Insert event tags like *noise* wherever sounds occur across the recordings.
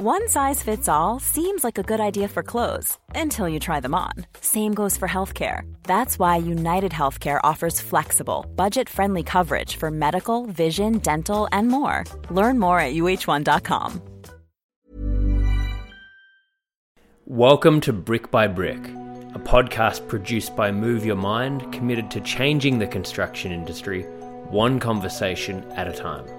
One size fits all seems like a good idea for clothes until you try them on. Same goes for healthcare. That's why United Healthcare offers flexible, budget friendly coverage for medical, vision, dental, and more. Learn more at uh1.com. Welcome to Brick by Brick, a podcast produced by Move Your Mind committed to changing the construction industry one conversation at a time.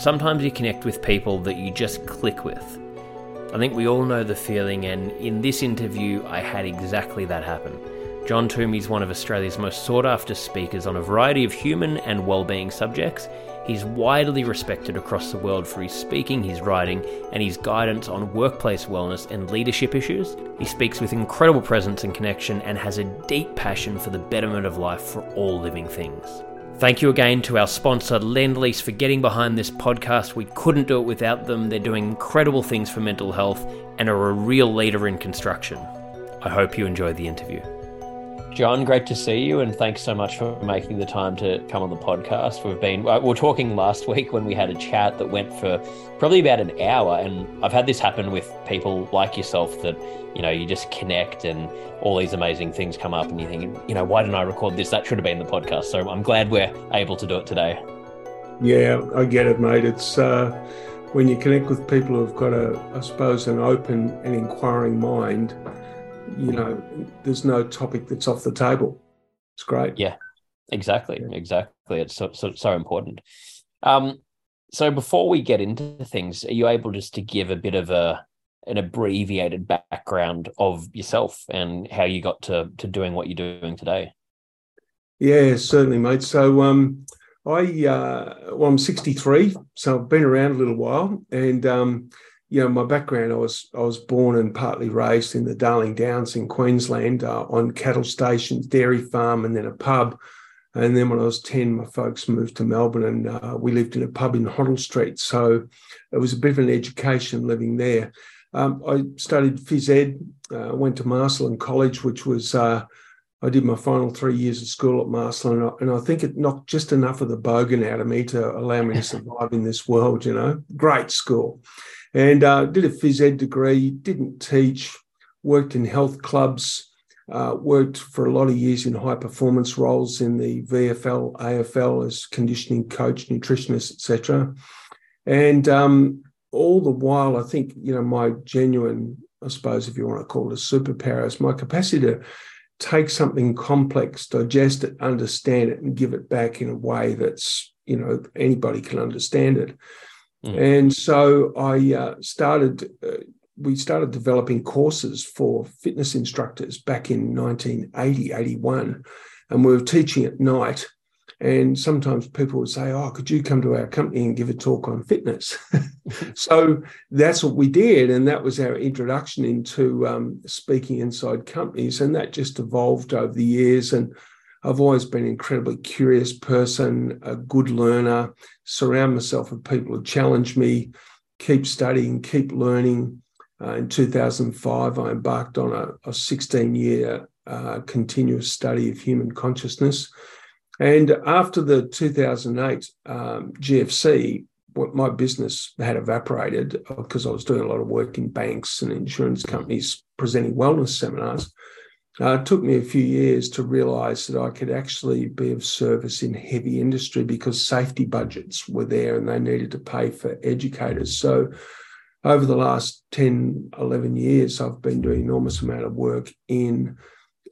Sometimes you connect with people that you just click with. I think we all know the feeling, and in this interview, I had exactly that happen. John Toomey is one of Australia's most sought after speakers on a variety of human and well-being subjects. He's widely respected across the world for his speaking, his writing, and his guidance on workplace wellness and leadership issues. He speaks with incredible presence and connection and has a deep passion for the betterment of life for all living things. Thank you again to our sponsor, Lendlease, for getting behind this podcast. We couldn't do it without them. They're doing incredible things for mental health and are a real leader in construction. I hope you enjoyed the interview. John, great to see you, and thanks so much for making the time to come on the podcast. We've been we were talking last week when we had a chat that went for probably about an hour, and I've had this happen with people like yourself that you know you just connect and all these amazing things come up, and you think, you know, why didn't I record this? That should have been the podcast. So I'm glad we're able to do it today. Yeah, I get it, mate. It's uh, when you connect with people who've got a, I suppose, an open and inquiring mind you know, there's no topic that's off the table. It's great. Yeah, exactly, yeah. exactly. It's so so, so important. Um, so before we get into things, are you able just to give a bit of a an abbreviated background of yourself and how you got to to doing what you're doing today? Yeah, certainly, mate. So um, I uh, well, I'm 63, so I've been around a little while, and um, you know, my background, I was I was born and partly raised in the Darling Downs in Queensland uh, on cattle stations, dairy farm, and then a pub. And then when I was 10, my folks moved to Melbourne and uh, we lived in a pub in Hoddle Street. So it was a bit of an education living there. Um, I studied phys ed, uh, went to Marcellin College, which was, uh, I did my final three years of school at Marcellin. And, and I think it knocked just enough of the bogan out of me to allow me to *laughs* survive in this world, you know. Great school and uh, did a phys ed degree, didn't teach, worked in health clubs, uh, worked for a lot of years in high performance roles in the VFL, AFL as conditioning coach, nutritionist, etc. And um, all the while, I think, you know, my genuine, I suppose, if you want to call it a superpower, is my capacity to take something complex, digest it, understand it, and give it back in a way that's, you know, anybody can understand it. Mm. And so I uh, started, uh, we started developing courses for fitness instructors back in 1980, 81. And we were teaching at night. And sometimes people would say, Oh, could you come to our company and give a talk on fitness? *laughs* so that's what we did. And that was our introduction into um, speaking inside companies. And that just evolved over the years. And I've always been an incredibly curious person, a good learner, surround myself with people who challenge me, keep studying, keep learning. Uh, in 2005, I embarked on a, a 16 year uh, continuous study of human consciousness. And after the 2008 um, GFC, my business had evaporated because I was doing a lot of work in banks and insurance companies presenting wellness seminars. Uh, it took me a few years to realize that I could actually be of service in heavy industry because safety budgets were there and they needed to pay for educators. So, over the last 10, 11 years, I've been doing enormous amount of work in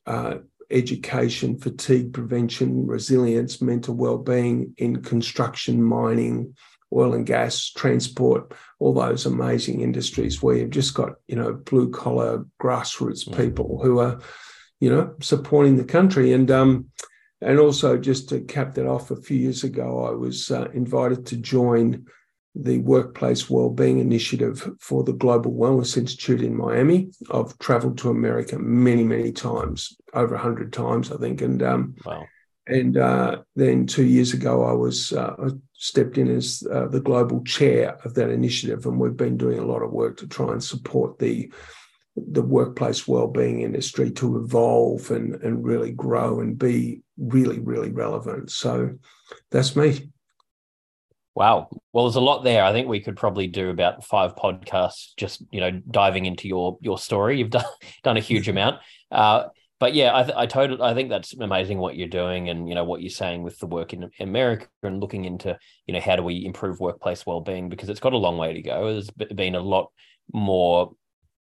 uh, education, fatigue prevention, resilience, mental well-being in construction, mining, oil and gas, transport, all those amazing industries where you've just got, you know, blue collar grassroots mm. people who are you know, supporting the country. And um, and also just to cap that off, a few years ago, I was uh, invited to join the Workplace Wellbeing Initiative for the Global Wellness Institute in Miami. I've traveled to America many, many times, over a hundred times, I think. And um, wow. And uh, then two years ago, I was uh, I stepped in as uh, the global chair of that initiative, and we've been doing a lot of work to try and support the the workplace well-being industry to evolve and, and really grow and be really really relevant so that's me Wow. Well, there's a lot there. I think we could probably do about five podcasts just you know diving into your your story. You've done *laughs* done a huge amount. Uh, but yeah, I, th- I totally I think that's amazing what you're doing, and you know what you're saying with the work in America and looking into you know how do we improve workplace well-being because it's got a long way to go. There's been a lot more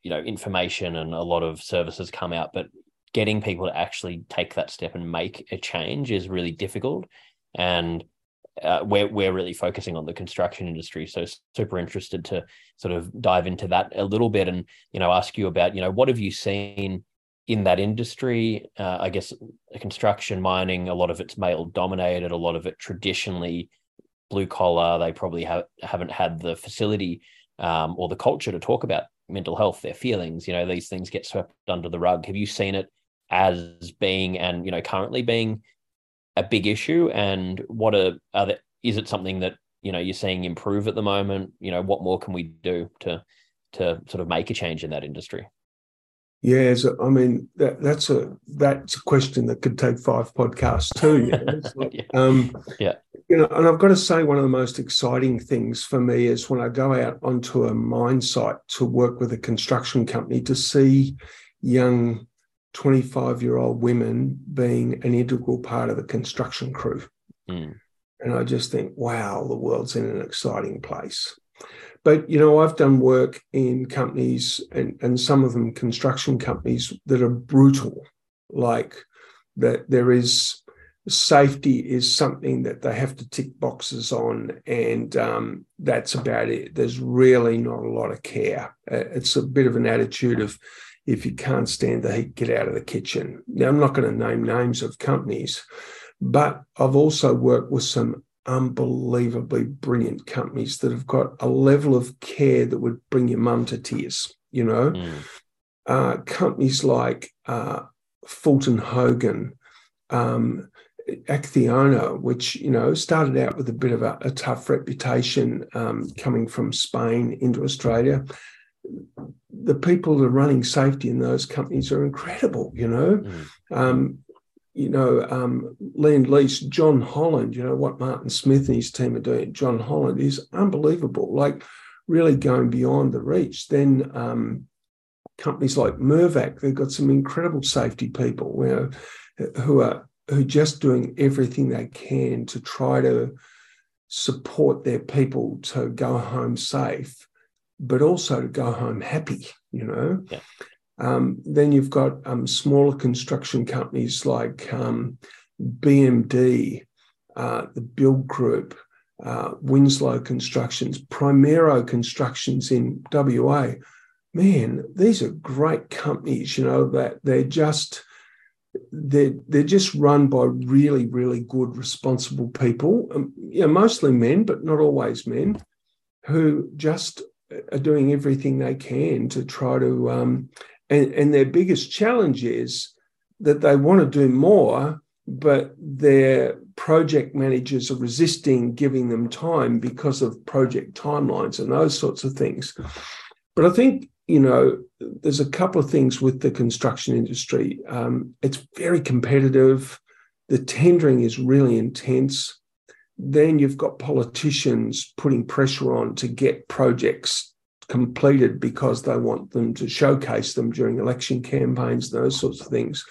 you know information and a lot of services come out, but getting people to actually take that step and make a change is really difficult. And uh, we're we're really focusing on the construction industry. So super interested to sort of dive into that a little bit and you know ask you about you know what have you seen in that industry? Uh, I guess construction, mining, a lot of it's male dominated. A lot of it traditionally blue collar. They probably have haven't had the facility um, or the culture to talk about mental health, their feelings. You know, these things get swept under the rug. Have you seen it as being and you know currently being a big issue? And what are, are there, is it something that you know you're seeing improve at the moment? You know, what more can we do to to sort of make a change in that industry? Yeah, so, I mean that, that's a that's a question that could take five podcasts too. Know? *laughs* like, yeah. Um, yeah, you know, and I've got to say one of the most exciting things for me is when I go out onto a mine site to work with a construction company to see young 25 year old women being an integral part of the construction crew. Mm. And I just think, wow, the world's in an exciting place. But you know, I've done work in companies and, and some of them construction companies that are brutal, like that there is safety is something that they have to tick boxes on, and um, that's about it. There's really not a lot of care. Uh, it's a bit of an attitude of if you can't stand the heat, get out of the kitchen. Now, I'm not going to name names of companies, but I've also worked with some unbelievably brilliant companies that have got a level of care that would bring your mum to tears. You know, mm. uh, companies like uh, Fulton Hogan, um, Acciona, which you know started out with a bit of a, a tough reputation um, coming from Spain into Australia. The people that are running safety in those companies are incredible. You know, mm. um, you know, um, Lendlease, John Holland, you know, what Martin Smith and his team are doing, John Holland is unbelievable, like really going beyond the reach. Then um, companies like Mirvac, they've got some incredible safety people you know, who are who are just doing everything they can to try to support their people to go home safe, but also to go home happy, you know. Yeah. Um, then you've got um, smaller construction companies like um, BMD, uh, the Build Group, uh, Winslow Constructions, Primero Constructions in WA. Man, these are great companies. You know that they're just they're they're just run by really really good responsible people. Um, you know, mostly men, but not always men, who just are doing everything they can to try to um, and, and their biggest challenge is that they want to do more, but their project managers are resisting giving them time because of project timelines and those sorts of things. But I think, you know, there's a couple of things with the construction industry. Um, it's very competitive, the tendering is really intense. Then you've got politicians putting pressure on to get projects completed because they want them to showcase them during election campaigns, those sorts of things.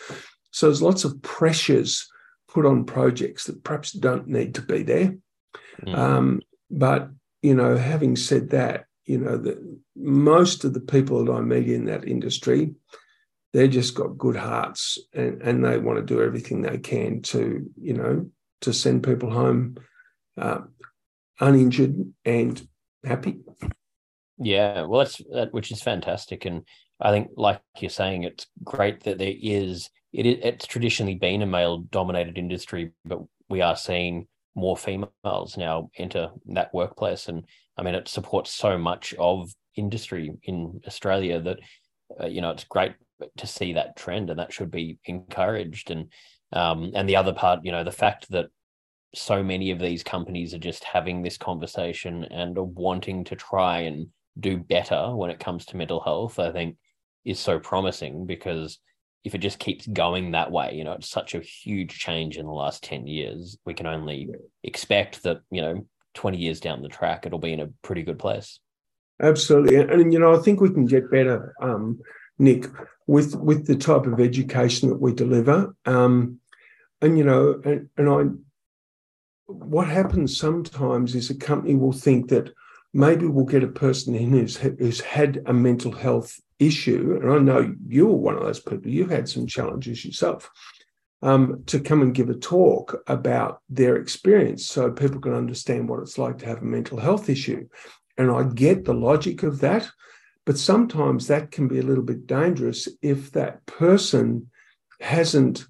So there's lots of pressures put on projects that perhaps don't need to be there. Mm. Um, but you know, having said that, you know, that most of the people that I meet in that industry, they've just got good hearts and, and they want to do everything they can to, you know, to send people home uh, uninjured and happy. Yeah, well, that's that, which is fantastic, and I think, like you're saying, it's great that there is it. It's traditionally been a male-dominated industry, but we are seeing more females now enter that workplace, and I mean, it supports so much of industry in Australia that uh, you know it's great to see that trend, and that should be encouraged. And um, and the other part, you know, the fact that so many of these companies are just having this conversation and are wanting to try and do better when it comes to mental health, I think is so promising because if it just keeps going that way, you know, it's such a huge change in the last 10 years. We can only expect that, you know, 20 years down the track, it'll be in a pretty good place. Absolutely. And, you know, I think we can get better, um, Nick, with with the type of education that we deliver. Um, and you know, and, and I what happens sometimes is a company will think that maybe we'll get a person in who's, who's had a mental health issue. And I know you were one of those people, you've had some challenges yourself um, to come and give a talk about their experience so people can understand what it's like to have a mental health issue. And I get the logic of that, but sometimes that can be a little bit dangerous if that person hasn't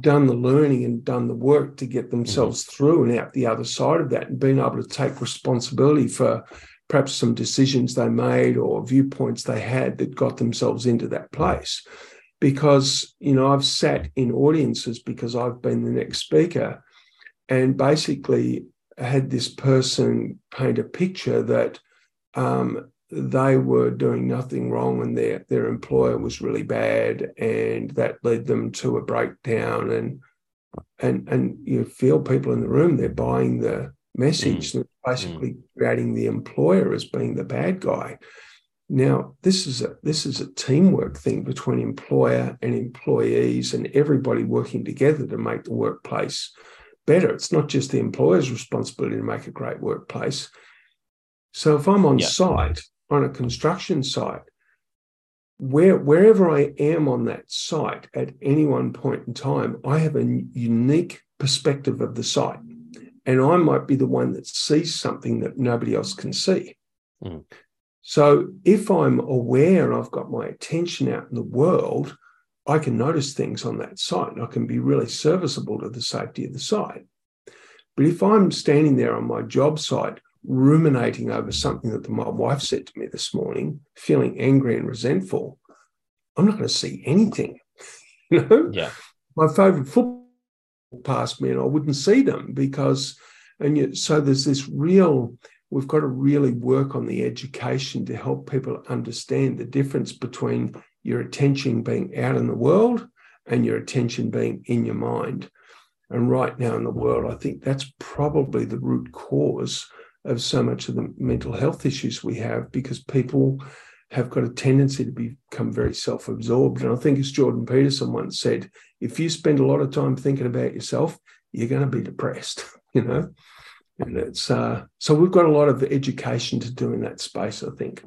done the learning and done the work to get themselves mm-hmm. through and out the other side of that and being able to take responsibility for perhaps some decisions they made or viewpoints they had that got themselves into that place because you know I've sat in audiences because I've been the next speaker and basically had this person paint a picture that um, they were doing nothing wrong and their their employer was really bad and that led them to a breakdown and and and you feel people in the room they're buying the message mm. basically mm. creating the employer as being the bad guy now, this is a this is a teamwork thing between employer and employees and everybody working together to make the workplace better. It's not just the employer's responsibility to make a great workplace. So if I'm on yeah. site, on a construction site, where wherever I am on that site at any one point in time, I have a unique perspective of the site. And I might be the one that sees something that nobody else can see. Mm. So if I'm aware I've got my attention out in the world, I can notice things on that site and I can be really serviceable to the safety of the site. But if I'm standing there on my job site, ruminating over something that my wife said to me this morning, feeling angry and resentful, I'm not going to see anything. *laughs* you know? Yeah. My favorite football passed me and I wouldn't see them because, and yet, so there's this real we've got to really work on the education to help people understand the difference between your attention being out in the world and your attention being in your mind. And right now in the world, I think that's probably the root cause of so much of the mental health issues we have because people have got a tendency to become very self absorbed. And I think, as Jordan Peterson once said, if you spend a lot of time thinking about yourself, you're going to be depressed, *laughs* you know? and it's uh, so we've got a lot of education to do in that space. I think.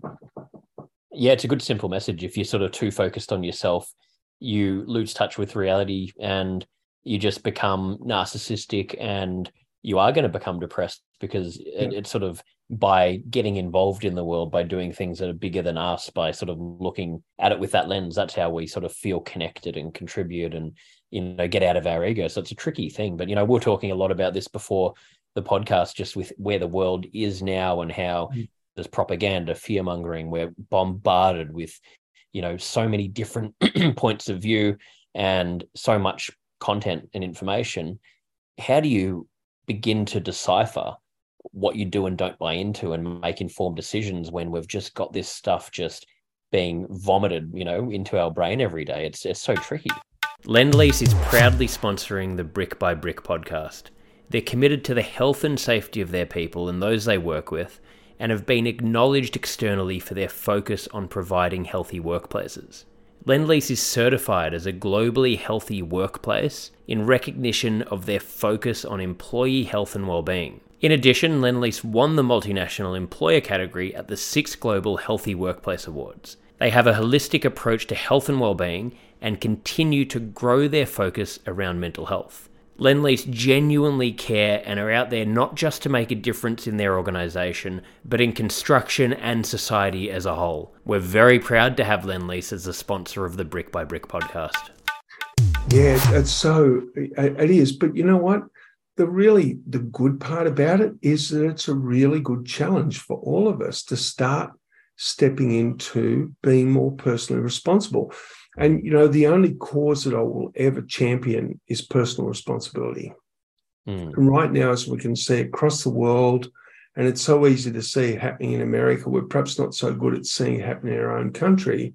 Yeah, it's a good simple message. If you're sort of too focused on yourself, you lose touch with reality, and you just become narcissistic, and you are going to become depressed because yeah. it, it's sort of by getting involved in the world, by doing things that are bigger than us, by sort of looking at it with that lens. That's how we sort of feel connected and contribute and you know get out of our ego. So it's a tricky thing. But you know, we we're talking a lot about this before the podcast just with where the world is now and how mm. there's propaganda, fear mongering. We're bombarded with, you know, so many different *clears throat* points of view and so much content and information. How do you begin to decipher what you do and don't buy into and make informed decisions when we've just got this stuff just being vomited, you know, into our brain every day? It's it's so tricky. Lendlease is proudly sponsoring the Brick by Brick podcast. They're committed to the health and safety of their people and those they work with, and have been acknowledged externally for their focus on providing healthy workplaces. Lendlease is certified as a globally healthy workplace in recognition of their focus on employee health and well-being. In addition, Lendlease won the multinational employer category at the 6th Global Healthy Workplace Awards. They have a holistic approach to health and well-being and continue to grow their focus around mental health. Lendlease genuinely care and are out there not just to make a difference in their organisation, but in construction and society as a whole. We're very proud to have Lendlease as a sponsor of the Brick by Brick podcast. Yeah, it's so it is. But you know what? The really the good part about it is that it's a really good challenge for all of us to start stepping into being more personally responsible. And, you know, the only cause that I will ever champion is personal responsibility. Mm. And right now, as we can see across the world, and it's so easy to see happening in America, we're perhaps not so good at seeing it happen in our own country.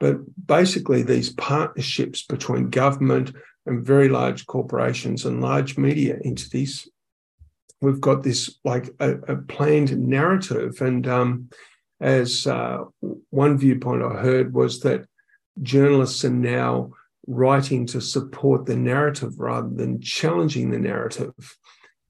But basically, these partnerships between government and very large corporations and large media entities we've got this like a, a planned narrative. And um, as uh, one viewpoint I heard was that journalists are now writing to support the narrative rather than challenging the narrative.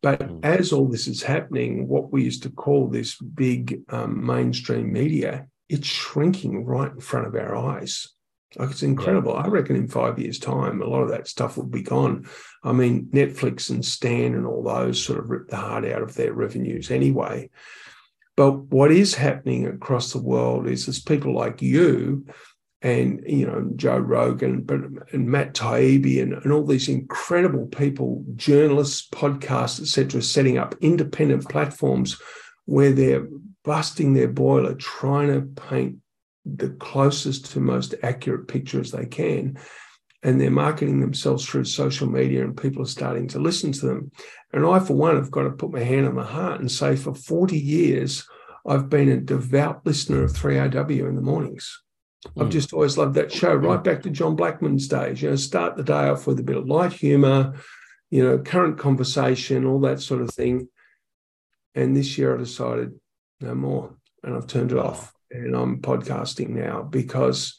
But mm. as all this is happening, what we used to call this big um, mainstream media, it's shrinking right in front of our eyes. Like it's incredible. Yeah. I reckon in five years' time, a lot of that stuff will be gone. I mean, Netflix and Stan and all those sort of rip the heart out of their revenues anyway. But what is happening across the world is there's people like you and you know Joe Rogan, but and Matt Taibbi and, and all these incredible people, journalists, podcasts, etc., setting up independent platforms where they're busting their boiler, trying to paint the closest to most accurate picture as they can. And they're marketing themselves through social media, and people are starting to listen to them. And I, for one, have got to put my hand on my heart and say, for 40 years, I've been a devout listener of 3AW in the mornings. I've just always loved that show, right back to John Blackman's days. You know, start the day off with a bit of light humor, you know, current conversation, all that sort of thing. And this year I decided no more, and I've turned it off and I'm podcasting now because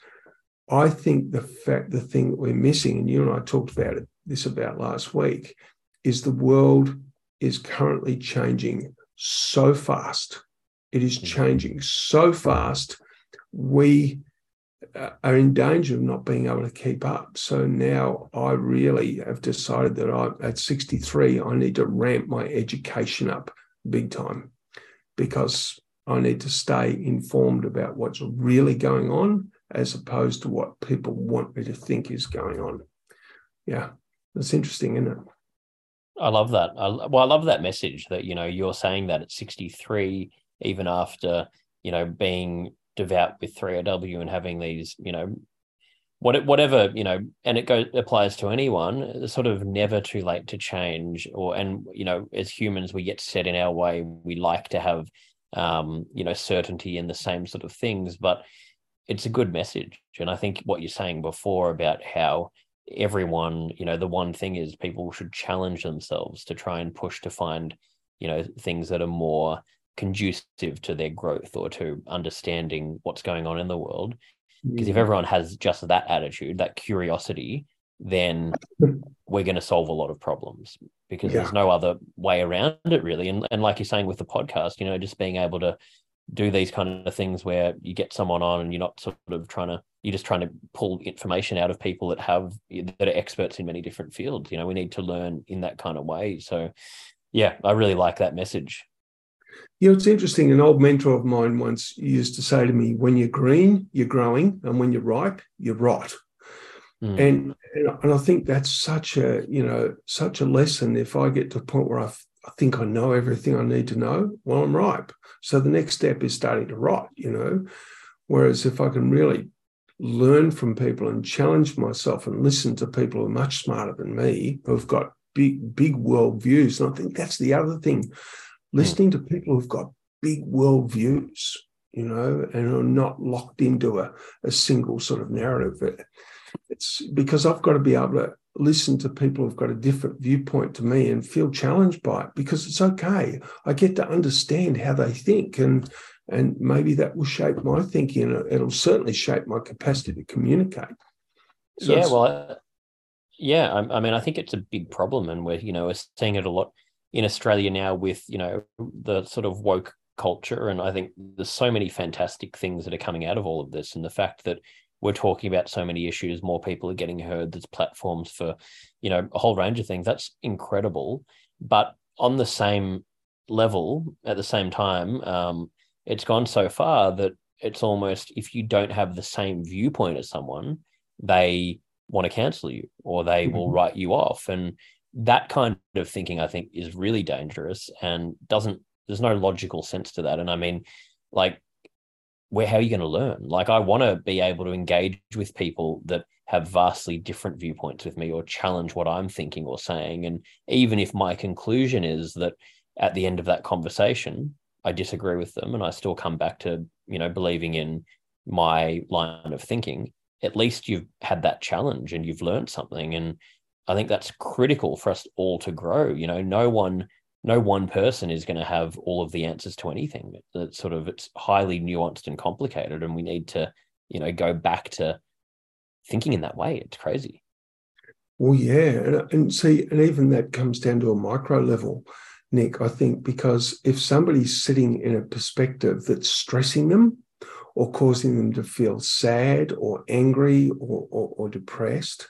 I think the fact, the thing that we're missing, and you and I talked about it, this about last week, is the world is currently changing so fast. It is mm-hmm. changing so fast. We are in danger of not being able to keep up. So now I really have decided that I, at 63, I need to ramp my education up big time because I need to stay informed about what's really going on as opposed to what people want me to think is going on. Yeah, that's interesting, isn't it? I love that. I, well, I love that message that you know you're saying that at 63, even after you know being devout with 3AW and having these you know what whatever you know, and it goes applies to anyone. It's sort of never too late to change, or and you know, as humans, we get set in our way. We like to have um, you know, certainty in the same sort of things. But it's a good message. And I think what you're saying before about how everyone, you know, the one thing is people should challenge themselves to try and push to find, you know, things that are more conducive to their growth or to understanding what's going on in the world. Because if mm. everyone has just that attitude, that curiosity, then *laughs* we're going to solve a lot of problems because yeah. there's no other way around it really and, and like you're saying with the podcast you know just being able to do these kind of things where you get someone on and you're not sort of trying to you're just trying to pull information out of people that have that are experts in many different fields you know we need to learn in that kind of way so yeah i really like that message you know, it's interesting. An old mentor of mine once used to say to me, when you're green, you're growing, and when you're ripe, you're rot. Mm. And, and I think that's such a, you know, such a lesson. If I get to a point where I, I think I know everything I need to know, well, I'm ripe. So the next step is starting to rot, you know. Whereas if I can really learn from people and challenge myself and listen to people who are much smarter than me, who've got big, big world views. And I think that's the other thing. Listening to people who've got big world views, you know, and are not locked into a, a single sort of narrative it's because I've got to be able to listen to people who've got a different viewpoint to me and feel challenged by it because it's okay. I get to understand how they think and and maybe that will shape my thinking and it'll certainly shape my capacity to communicate. So yeah, well, yeah, I, I, mean, I think it's a big problem, and we're you know we're seeing it a lot in Australia now with you know the sort of woke culture, and I think there's so many fantastic things that are coming out of all of this, and the fact that we're talking about so many issues more people are getting heard there's platforms for you know a whole range of things. That's incredible. But on the same level at the same time um, it's gone so far that it's almost if you don't have the same viewpoint as someone they want to cancel you or they mm-hmm. will write you off. And that kind of thinking i think is really dangerous and doesn't there's no logical sense to that. And i mean like where how are you going to learn? Like i want to be able to engage with people that have vastly different viewpoints with me or challenge what i'm thinking or saying. And even if my conclusion is that at the end of that conversation i disagree with them and i still come back to you know believing in my line of thinking at least you've had that challenge and you've learned something. And i think that's critical for us all to grow you know no one no one person is going to have all of the answers to anything. It's sort of it's highly nuanced and complicated, and we need to, you know, go back to thinking in that way. It's crazy. Well, yeah, and, and see, and even that comes down to a micro level, Nick. I think because if somebody's sitting in a perspective that's stressing them, or causing them to feel sad or angry or, or, or depressed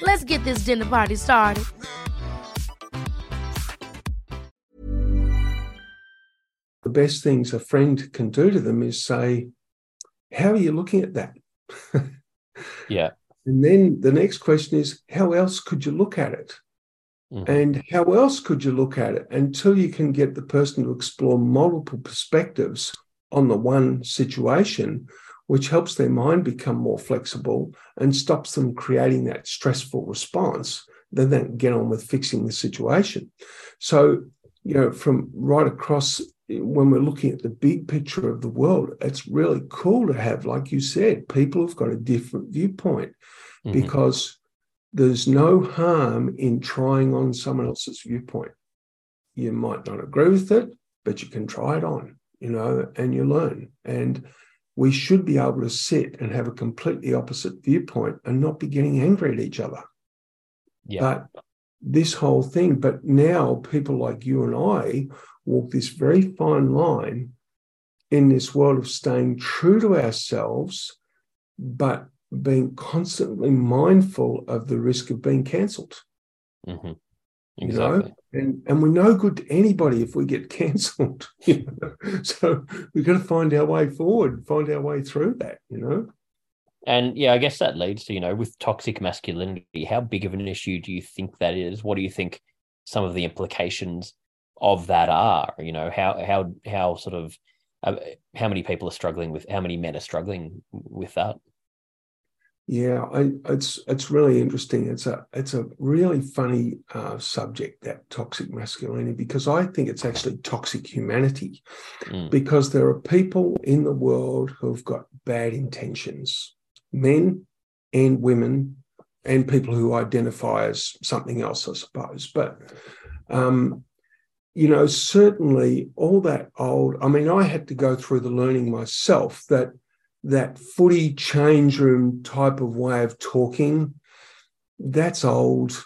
Let's get this dinner party started. The best things a friend can do to them is say, How are you looking at that? *laughs* yeah. And then the next question is, How else could you look at it? Mm-hmm. And how else could you look at it until you can get the person to explore multiple perspectives on the one situation, which helps their mind become more flexible and stops them creating that stressful response. Then they get on with fixing the situation. So, you know, from right across when we're looking at the big picture of the world, it's really cool to have, like you said, people have got a different viewpoint mm-hmm. because there's no harm in trying on someone else's viewpoint. You might not agree with it, but you can try it on you know, and you learn. And we should be able to sit and have a completely opposite viewpoint and not be getting angry at each other. Yeah. But this whole thing, but now people like you and I walk this very fine line in this world of staying true to ourselves, but being constantly mindful of the risk of being cancelled. Mm-hmm. Exactly. You know? And and we're no good to anybody if we get *laughs* cancelled. You *laughs* know? So we've got to find our way forward, find our way through that, you know. And yeah, I guess that leads to, you know, with toxic masculinity, how big of an issue do you think that is? What do you think some of the implications of that are? You know, how how how sort of uh, how many people are struggling with how many men are struggling with that? Yeah, I, it's it's really interesting. It's a it's a really funny uh, subject that toxic masculinity because I think it's actually toxic humanity, mm. because there are people in the world who've got bad intentions, men and women, and people who identify as something else, I suppose. But um, you know, certainly all that old. I mean, I had to go through the learning myself that that footy change room type of way of talking, that's old.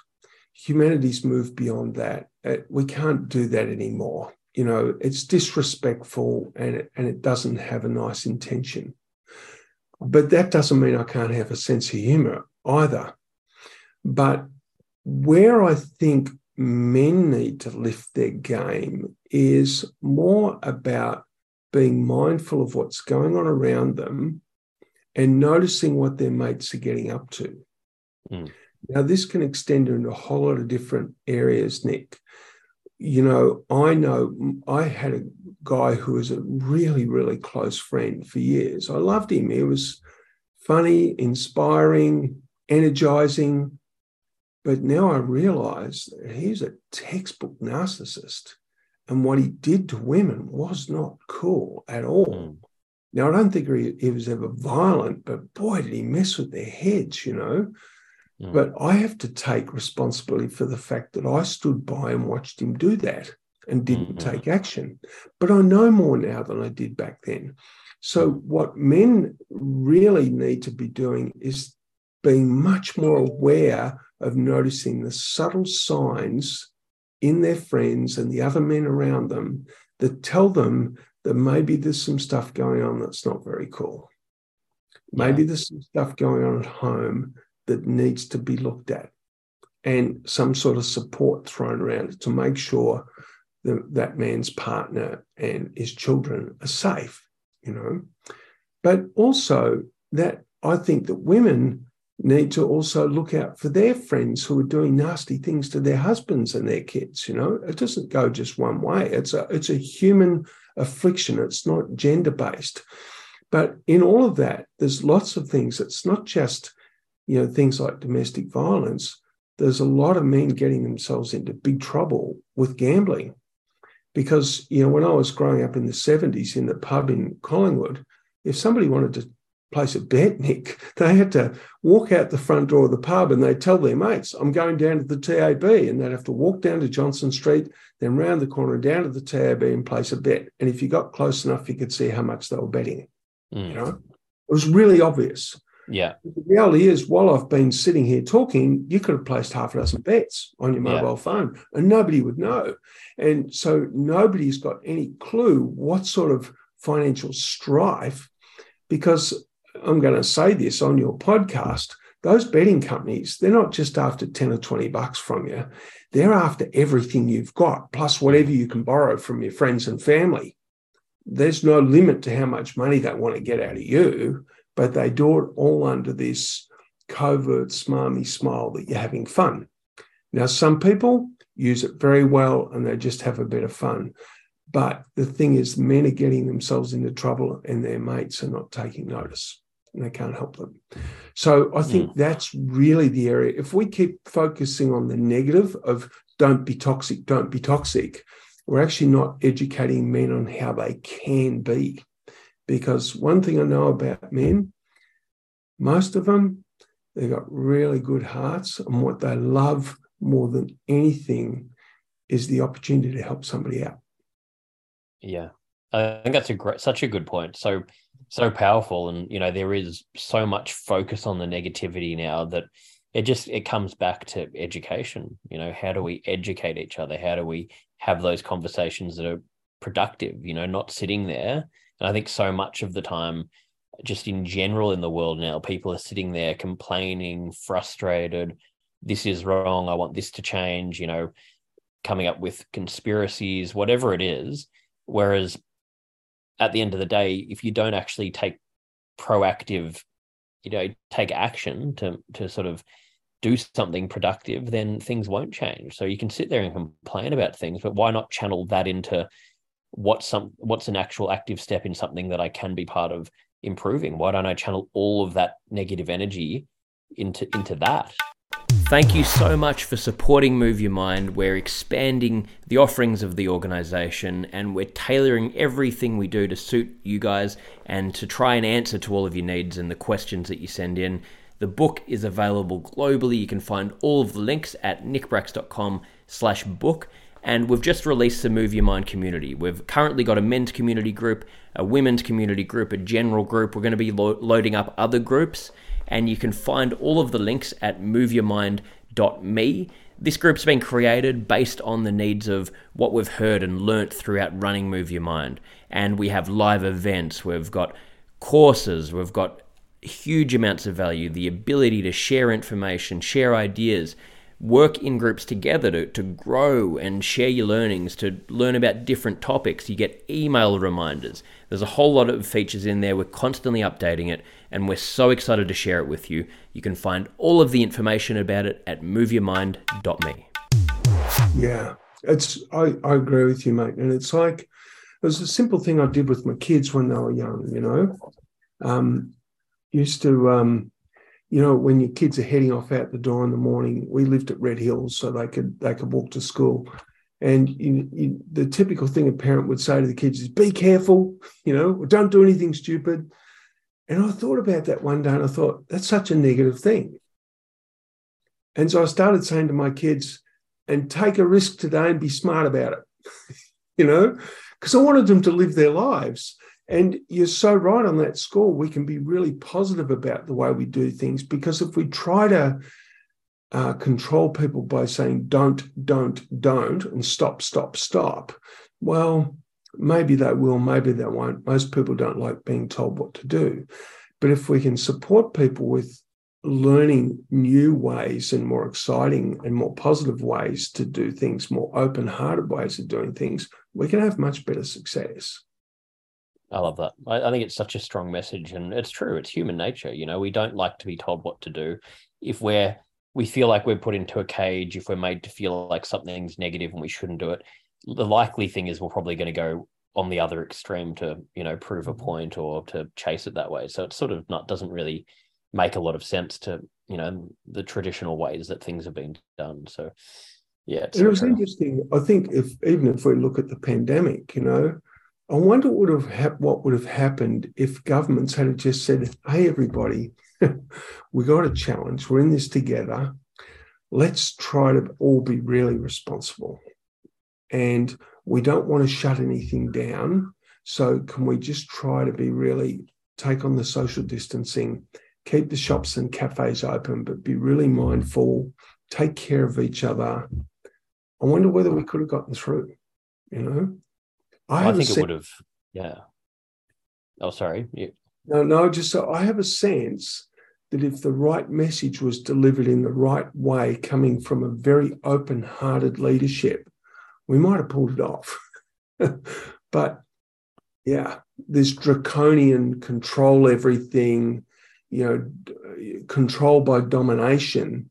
Humanity's moved beyond that. We can't do that anymore. You know, it's disrespectful and it, and it doesn't have a nice intention. But that doesn't mean I can't have a sense of humor either. But where I think men need to lift their game is more about being mindful of what's going on around them and noticing what their mates are getting up to. Mm. Now, this can extend into a whole lot of different areas, Nick. You know, I know I had a guy who was a really, really close friend for years. I loved him. He was funny, inspiring, energizing. But now I realize he's a textbook narcissist. And what he did to women was not cool at all. Mm. Now, I don't think he, he, was ever violent, but boy, did he mess with their heads, you know. Mm. But I have to take responsibility for the fact that I stood by and watched him do that and didn't mm-hmm. take action. But I know more now than I did back then. So, mm. what men really need to be doing is being much more aware of noticing the subtle signs in their friends and the other men around them that tell them that maybe there's some stuff going on that's not very cool. Maybe there's some stuff going on at home that needs to be looked at and some sort of support thrown around to make sure that that man's partner and his children are safe, you know. But also that I think that women need to also look out for their friends who are doing nasty things to their husbands and their kids. You know, it doesn't go just one way. It's a it's a human affliction. It's not gender based. But in all of that, there's lots of things. It's not just, you know, things like domestic violence. There's a lot of men getting themselves into big trouble with gambling. Because, you know, when I was growing up in the 70s in the pub in Collingwood, if somebody wanted to place a bet, Nick, they had to walk out the front door of the pub and they'd tell their mates, I'm going down to the TAB. And they'd have to walk down to Johnston Street, then round the corner down to the TAB and place a bet. And if you got close enough, you could see how much they were betting. Mm. You know, it was really obvious. Yeah. The reality is, while I've been sitting here talking, you could have placed half a dozen bets on your mobile yeah. phone and nobody would know. And so nobody's got any clue what sort of financial strife, because I'm going to say this on your podcast. Those betting companies, they're not just after 10 or 20 bucks from you. They're after everything you've got, plus whatever you can borrow from your friends and family. There's no limit to how much money they want to get out of you, but they do it all under this covert, smarmy smile that you're having fun. Now, some people use it very well and they just have a bit of fun. But the thing is, men are getting themselves into trouble and their mates are not taking notice and they can't help them. So I think mm. that's really the area. If we keep focusing on the negative of don't be toxic, don't be toxic, we're actually not educating men on how they can be. Because one thing I know about men, most of them, they've got really good hearts, and what they love more than anything is the opportunity to help somebody out. Yeah. I think that's a great, such a good point. So, so powerful, and you know, there is so much focus on the negativity now that it just it comes back to education. You know, how do we educate each other? How do we have those conversations that are productive? You know, not sitting there. And I think so much of the time, just in general in the world now, people are sitting there complaining, frustrated. This is wrong. I want this to change. You know, coming up with conspiracies, whatever it is. Whereas at the end of the day, if you don't actually take proactive, you know, take action to to sort of do something productive, then things won't change. So you can sit there and complain about things, but why not channel that into what's some what's an actual active step in something that I can be part of improving? Why don't I channel all of that negative energy into into that? Thank you so much for supporting Move Your Mind. We're expanding the offerings of the organization and we're tailoring everything we do to suit you guys and to try and answer to all of your needs and the questions that you send in. The book is available globally. You can find all of the links at nickbracks.com slash book And we've just released the Move Your Mind community. We've currently got a men's community group, a women's community group, a general group. We're going to be lo- loading up other groups and you can find all of the links at moveyourmind.me. This group's been created based on the needs of what we've heard and learnt throughout running Move Your Mind. And we have live events, we've got courses, we've got huge amounts of value, the ability to share information, share ideas, work in groups together to, to grow and share your learnings, to learn about different topics. You get email reminders. There's a whole lot of features in there. We're constantly updating it, and we're so excited to share it with you. You can find all of the information about it at moveyourmind.me. Yeah, it's I, I agree with you, mate. And it's like it was a simple thing I did with my kids when they were young, you know. Um, used to um, you know, when your kids are heading off out the door in the morning, we lived at Red Hills, so they could they could walk to school. And you, you, the typical thing a parent would say to the kids is, "Be careful," you know, "Don't do anything stupid." And I thought about that one day, and I thought that's such a negative thing. And so I started saying to my kids, "And take a risk today and be smart about it," *laughs* you know, because I wanted them to live their lives. And you're so right on that score. We can be really positive about the way we do things because if we try to uh, control people by saying don't, don't, don't, and stop, stop, stop, well, maybe they will, maybe they won't. Most people don't like being told what to do. But if we can support people with learning new ways and more exciting and more positive ways to do things, more open hearted ways of doing things, we can have much better success. I love that. I, I, think it's such a strong message, and it's true. It's human nature. You know, we don't like to be told what to do. If we're we feel like we're put into a cage, if we're made to feel like something's negative and we shouldn't do it, the likely thing is we're probably going to go on the other extreme to you know prove a mm-hmm. point or to chase it that way. So it sort of not doesn't really make a lot of sense to you know the traditional ways that things have been done. So yeah, it was interesting. I think if even if we look at the pandemic, you know I wonder what would have ha- what would have happened if governments had just said, "Hey, everybody, *laughs* we got a challenge. We're in this together. Let's try to all be really responsible, and we don't want to shut anything down. So, can we just try to be really take on the social distancing, keep the shops and cafes open, but be really mindful, take care of each other." I wonder whether we could have gotten through. You know. I, I think it would have. Yeah. Oh, sorry. You... No, no. Just so I have a sense that if the right message was delivered in the right way, coming from a very open-hearted leadership, we might have pulled it off. *laughs* but yeah, this draconian control everything, you know, control by domination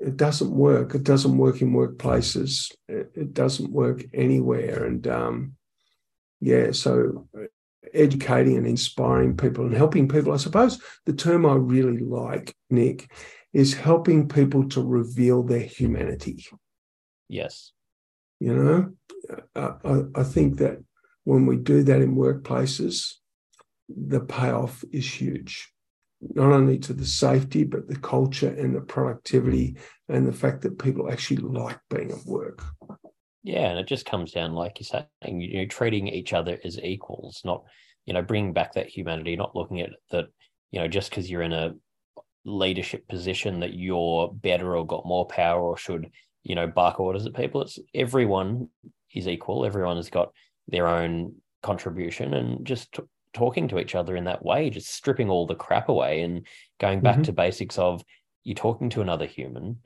it doesn't work. It doesn't work in workplaces. It, doesn't work anywhere. And um, yeah, so educating and inspiring people and helping people. I suppose the term I really like, Nick, is helping people to reveal their humanity. Yes. You know, I, I think that when we do that in workplaces, the payoff is huge not only to the safety, but the culture and the productivity and the fact that people actually like being at work. Yeah, and it just comes down, like you're saying, you know, treating each other as equals, not, you know, bringing back that humanity, not looking at that, you know, just because you're in a leadership position that you're better or got more power or should, you know, bark orders at people. It's everyone is equal. Everyone has got their own contribution and just talking to each other in that way, just stripping all the crap away and going back mm-hmm. to basics of you talking to another human.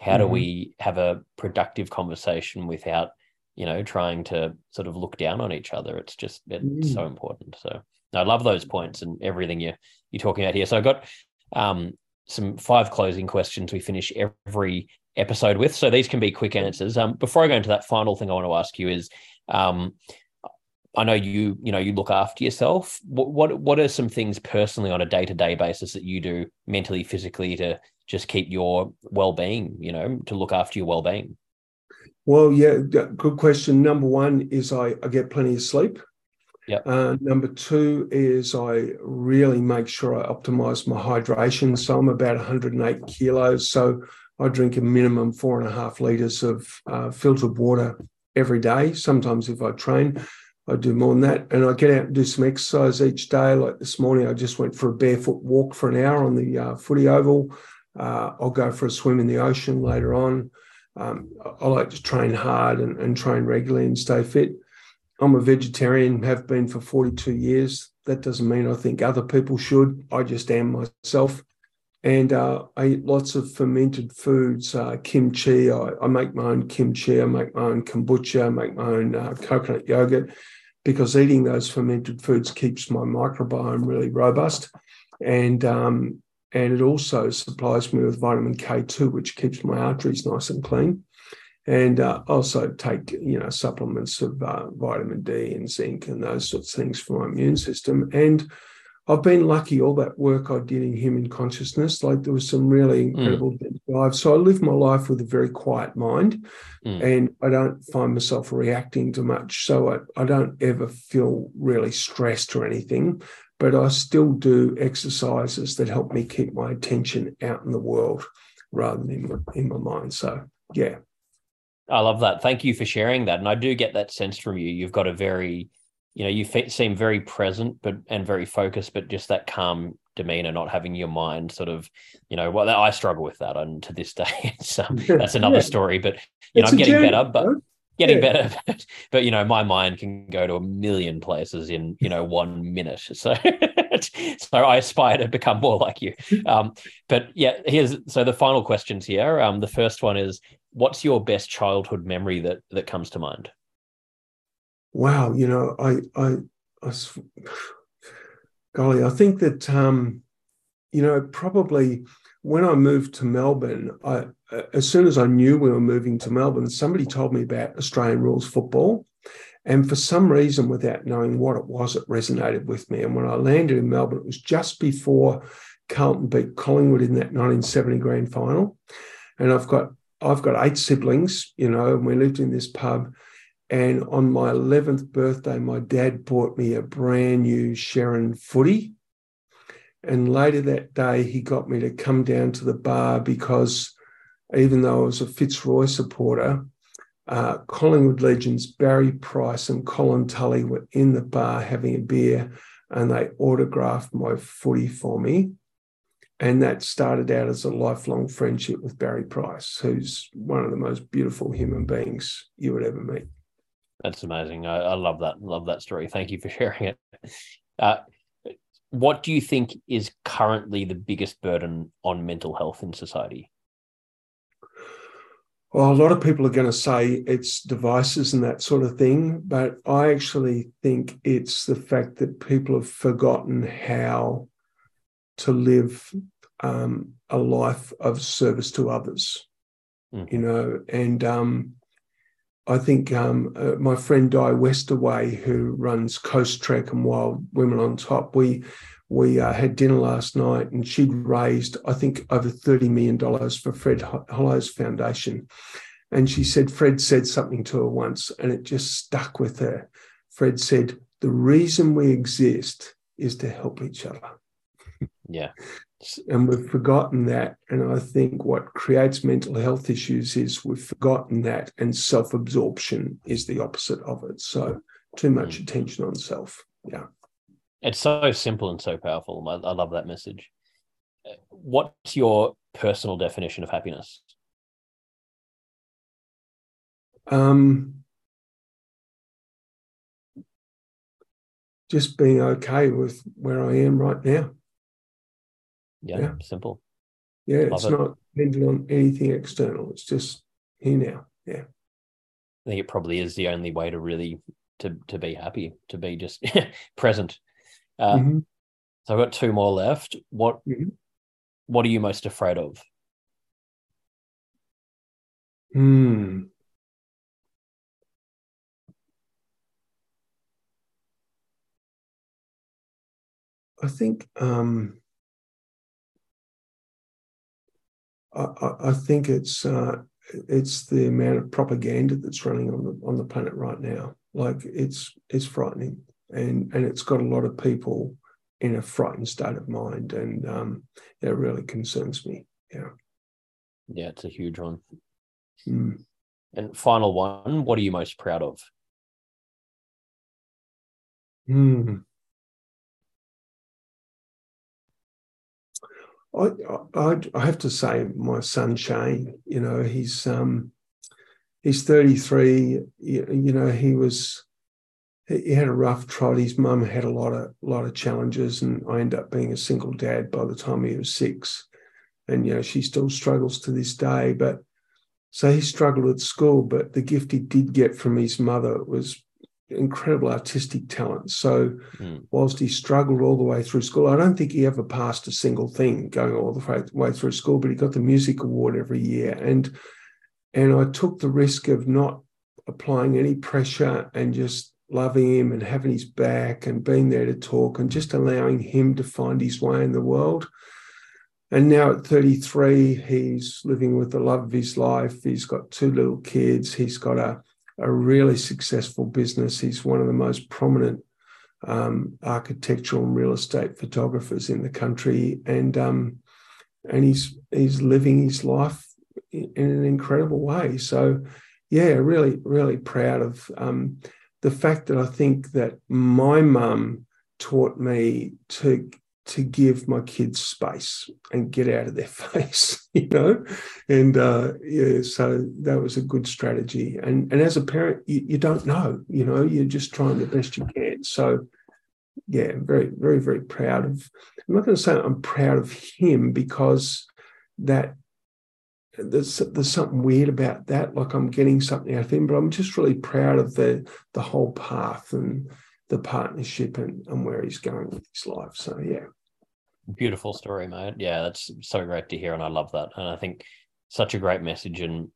How mm-hmm. do we have a productive conversation without, you know, trying to sort of look down on each other? It's just it's mm. so important. So I love those points and everything you you're talking about here. So I got um, some five closing questions we finish every episode with. So these can be quick answers. Um, before I go into that final thing I want to ask you is um, I know you, you know, you look after yourself. What what what are some things personally on a day to day basis that you do mentally, physically to just keep your well being? You know, to look after your well being. Well, yeah, good question. Number one is I, I get plenty of sleep. Yeah. Uh, number two is I really make sure I optimize my hydration. So I'm about 108 kilos. So I drink a minimum four and a half liters of uh, filtered water every day. Sometimes if I train, I do more than that. And I get out and do some exercise each day. Like this morning, I just went for a barefoot walk for an hour on the uh, footy oval. Uh, I'll go for a swim in the ocean later on. Um, I like to train hard and, and train regularly and stay fit. I'm a vegetarian, have been for 42 years. That doesn't mean I think other people should. I just am myself. And uh, I eat lots of fermented foods, uh, kimchi. I, I, make my own kimchi. I make my own kombucha. I make my own uh, coconut yogurt because eating those fermented foods keeps my microbiome really robust. And um, and it also supplies me with vitamin K2, which keeps my arteries nice and clean. And uh, also take you know supplements of uh, vitamin D and zinc and those sorts of things for my immune system. And I've been lucky all that work I did in human consciousness. Like there was some really hmm. incredible mm. drive. So I live my life with a very quiet mind mm. and I don't find myself reacting to much. So I, I don't ever feel really stressed or anything, but I still do exercises that help me keep my attention out in the world rather than in my, in my mind. So yeah. I love that. Thank you for sharing that. And I do get that sense from you. You've got a very you know you seem very present but and very focused but just that calm demeanor not having your mind sort of you know well i struggle with that and to this *laughs* day so *laughs* that's another yeah. story but you it's know i'm getting journey, better but getting yeah. better *laughs* but, but, you know my mind can go to a million places in you know one minute so so i aspire to become more like you um but yeah here's so the final questions here um the first one is what's your best childhood memory that that comes to mind wow, you know, I I I, golly, I think that um, you know probably when I moved to Melbourne, I as soon as I knew we were moving to Melbourne, somebody told me about Australian rules football. And for some reason, without knowing what it was, it resonated with me. And when I landed in Melbourne, it was just before Carlton beat Collingwood in that 1970 grand final. And I've got I've got eight siblings, you know, and we lived in this pub. And on my 11th birthday, my dad bought me a brand new Sherrin footy. And later that day, he got me to come down to the bar because even though I was a Fitzroy supporter, uh, Collingwood legends Barry Price and Colin Tully were in the bar having a beer and they autographed my footy for me. And that started out as a lifelong friendship with Barry Price, who's one of the most beautiful human beings you would ever meet. That's amazing. I, I love that. Love that story. Thank you for *laughs* sharing it. Uh, what do you think is currently the biggest burden on mental health in society? Well, a lot of people are going to say it's devices and that sort of thing, but I actually think it's the fact that people have forgotten how to live um, a life of service to others, mm. you know. And um, I think um, uh, my friend Di Westaway, who runs Coastrek and Wild Women on Top, we we uh, had dinner last night, and she'd raised I think over thirty million dollars for Fred Hollows Foundation. And she said Fred said something to her once, and it just stuck with her. Fred said, "The reason we exist is to help each other." Yeah. And we've forgotten that. And I think what creates mental health issues is we've forgotten that, and self absorption is the opposite of it. So, too much mm. attention on self. Yeah. It's so simple and so powerful. I, I love that message. What's your personal definition of happiness? Um, just being okay with where I am right now. Yeah, yeah. simple. Yeah, Love it's it. not dependent on anything external. It's just here now. Yeah. I think it probably is the only way to really to to be happy, to be just *laughs* present. Uh, mm-hmm. So I've got two more left. What mm-hmm. what are you most afraid of? Hmm. I think um, I, I think it's uh, it's the amount of propaganda that's running on the on the planet right now. Like it's it's frightening, and and it's got a lot of people in a frightened state of mind, and um, it really concerns me. Yeah, yeah, it's a huge one. Mm. And final one, what are you most proud of? Hmm. I, I, I have to say, my son Shane, you know, he's um, he's 33. You, you know, he was he had a rough trot. His mum had a lot of lot of challenges, and I ended up being a single dad by the time he was six. And you know, she still struggles to this day. But so he struggled at school, but the gift he did get from his mother was incredible artistic talent. So, mm. whilst he struggled all the way through school, I don't think he ever passed a single thing going all the way through school. But he got the music award every year, and and I took the risk of not applying any pressure and just loving him and having his back and being there to talk and just allowing him to find his way in the world. And now at 33, he's living with the love of his life. He's got two little kids. He's got a a really successful business. He's one of the most prominent um, architectural and real estate photographers in the country, and um, and he's he's living his life in, an incredible way. So, yeah, really, really proud of um, the fact that I think that my mum taught me to to give my kids space and get out of their *laughs* face, you know, and uh, yeah, so that was a good strategy. And and as a parent, you, you don't know, you know, you're just trying the best you can. So yeah, very very very proud of. I'm not going to say I'm proud of him because that there's there's something weird about that. Like I'm getting something out of him, but I'm just really proud of the the whole path and the partnership and, and where he's going with his life. So yeah. Beautiful story, mate. Yeah, that's so great to hear, and I love that. And I think such a great message, and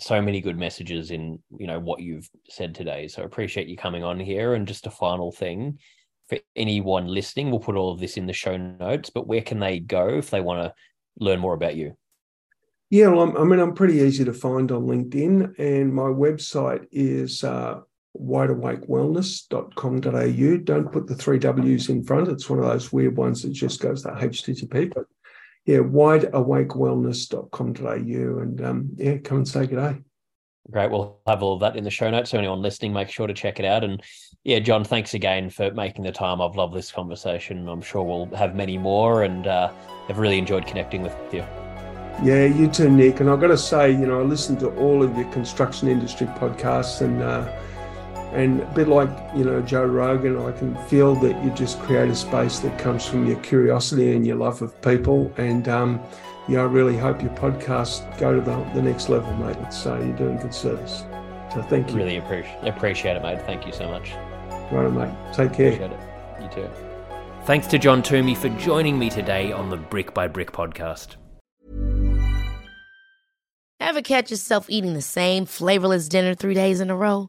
so many good messages in you know what you've said today. So I appreciate you coming on here. And just a final thing for anyone listening, we'll put all of this in the show notes. But where can they go if they want to learn more about you? Yeah, well, I'm, i mean, I'm pretty easy to find on LinkedIn, and my website is uh, wideawakewellness.com.au. Don't put the three W's in front. It's one of those weird ones that just goes to HTTP. But yeah, wideawakewellness.com.au. And um, yeah, come and say good day. Great. We'll have all of that in the show notes. So anyone listening, make sure to check it out. And yeah, John, thanks again for making the time. I've loved this conversation. I'm sure we'll have many more and uh, have really enjoyed connecting with you. Yeah, you too, Nick. And I've got to say, you know, I listen to all of your construction industry podcasts and uh, and a bit like, you know, Joe Rogan, I can feel that you just create a space that comes from your curiosity and your love of people. And, um, yeah, I really hope your podcast go to the, the next level, mate. It's, uh, you're doing good service. So thank you. Really appreciate, appreciate it, mate. Thank you so much. Right, mate. Take care. Appreciate it. You too. Thanks to John Toomey for joining me today on the Brick by Brick podcast. Ever catch yourself eating the same flavorless dinner three days in a row?